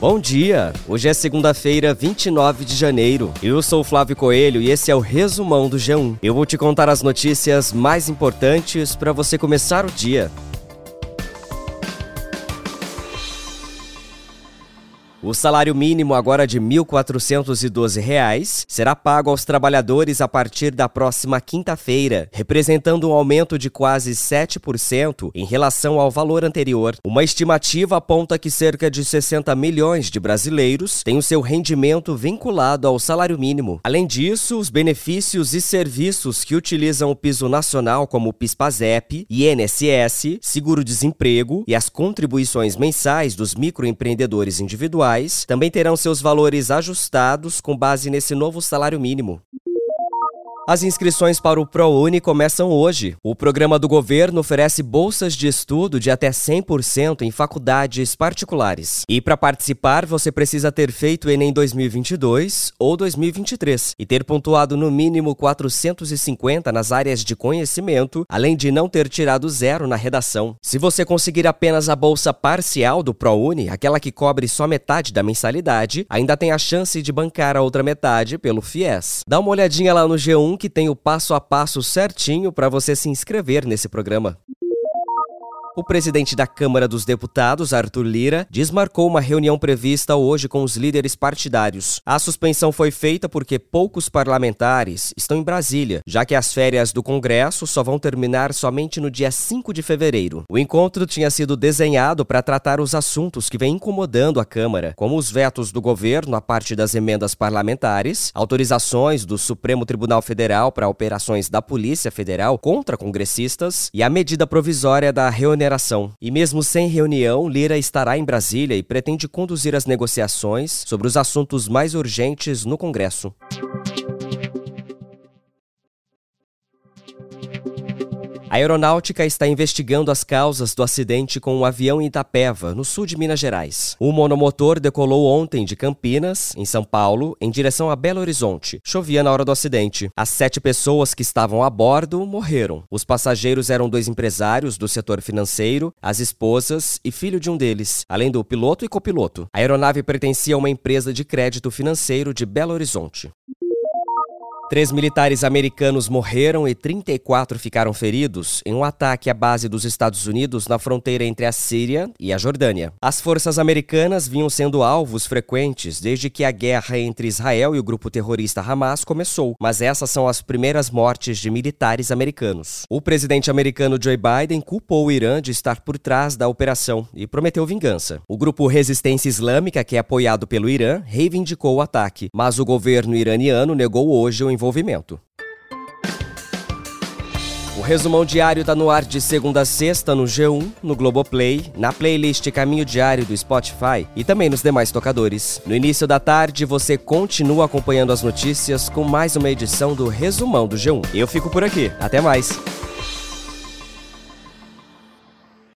Bom dia! Hoje é segunda-feira, 29 de janeiro. Eu sou o Flávio Coelho e esse é o resumão do G1. Eu vou te contar as notícias mais importantes para você começar o dia. O salário mínimo, agora de R$ 1.412, será pago aos trabalhadores a partir da próxima quinta-feira, representando um aumento de quase 7% em relação ao valor anterior. Uma estimativa aponta que cerca de 60 milhões de brasileiros têm o seu rendimento vinculado ao salário mínimo. Além disso, os benefícios e serviços que utilizam o piso nacional, como o PIS/PASEP, INSS, seguro-desemprego e as contribuições mensais dos microempreendedores individuais também terão seus valores ajustados com base nesse novo salário mínimo. As inscrições para o ProUni começam hoje. O programa do governo oferece bolsas de estudo de até 100% em faculdades particulares. E para participar, você precisa ter feito Enem 2022 ou 2023 e ter pontuado no mínimo 450 nas áreas de conhecimento, além de não ter tirado zero na redação. Se você conseguir apenas a bolsa parcial do ProUni, aquela que cobre só metade da mensalidade, ainda tem a chance de bancar a outra metade pelo FIES. Dá uma olhadinha lá no G1 que tem o passo a passo certinho para você se inscrever nesse programa. O presidente da Câmara dos Deputados, Arthur Lira, desmarcou uma reunião prevista hoje com os líderes partidários. A suspensão foi feita porque poucos parlamentares estão em Brasília, já que as férias do Congresso só vão terminar somente no dia 5 de fevereiro. O encontro tinha sido desenhado para tratar os assuntos que vêm incomodando a Câmara, como os vetos do governo à parte das emendas parlamentares, autorizações do Supremo Tribunal Federal para operações da Polícia Federal contra congressistas e a medida provisória da reunião e mesmo sem reunião, Lira estará em Brasília e pretende conduzir as negociações sobre os assuntos mais urgentes no Congresso. A aeronáutica está investigando as causas do acidente com um avião em Itapeva, no sul de Minas Gerais. O monomotor decolou ontem de Campinas, em São Paulo, em direção a Belo Horizonte. Chovia na hora do acidente. As sete pessoas que estavam a bordo morreram. Os passageiros eram dois empresários do setor financeiro, as esposas e filho de um deles, além do piloto e copiloto. A aeronave pertencia a uma empresa de crédito financeiro de Belo Horizonte. Três militares americanos morreram e 34 ficaram feridos em um ataque à base dos Estados Unidos na fronteira entre a Síria e a Jordânia. As forças americanas vinham sendo alvos frequentes desde que a guerra entre Israel e o grupo terrorista Hamas começou, mas essas são as primeiras mortes de militares americanos. O presidente americano Joe Biden culpou o Irã de estar por trás da operação e prometeu vingança. O grupo Resistência Islâmica, que é apoiado pelo Irã, reivindicou o ataque, mas o governo iraniano negou hoje o envolvimento. O resumão diário está no ar de segunda a sexta no G1, no Globoplay, na playlist Caminho Diário do Spotify e também nos demais tocadores. No início da tarde, você continua acompanhando as notícias com mais uma edição do Resumão do G1. Eu fico por aqui. Até mais!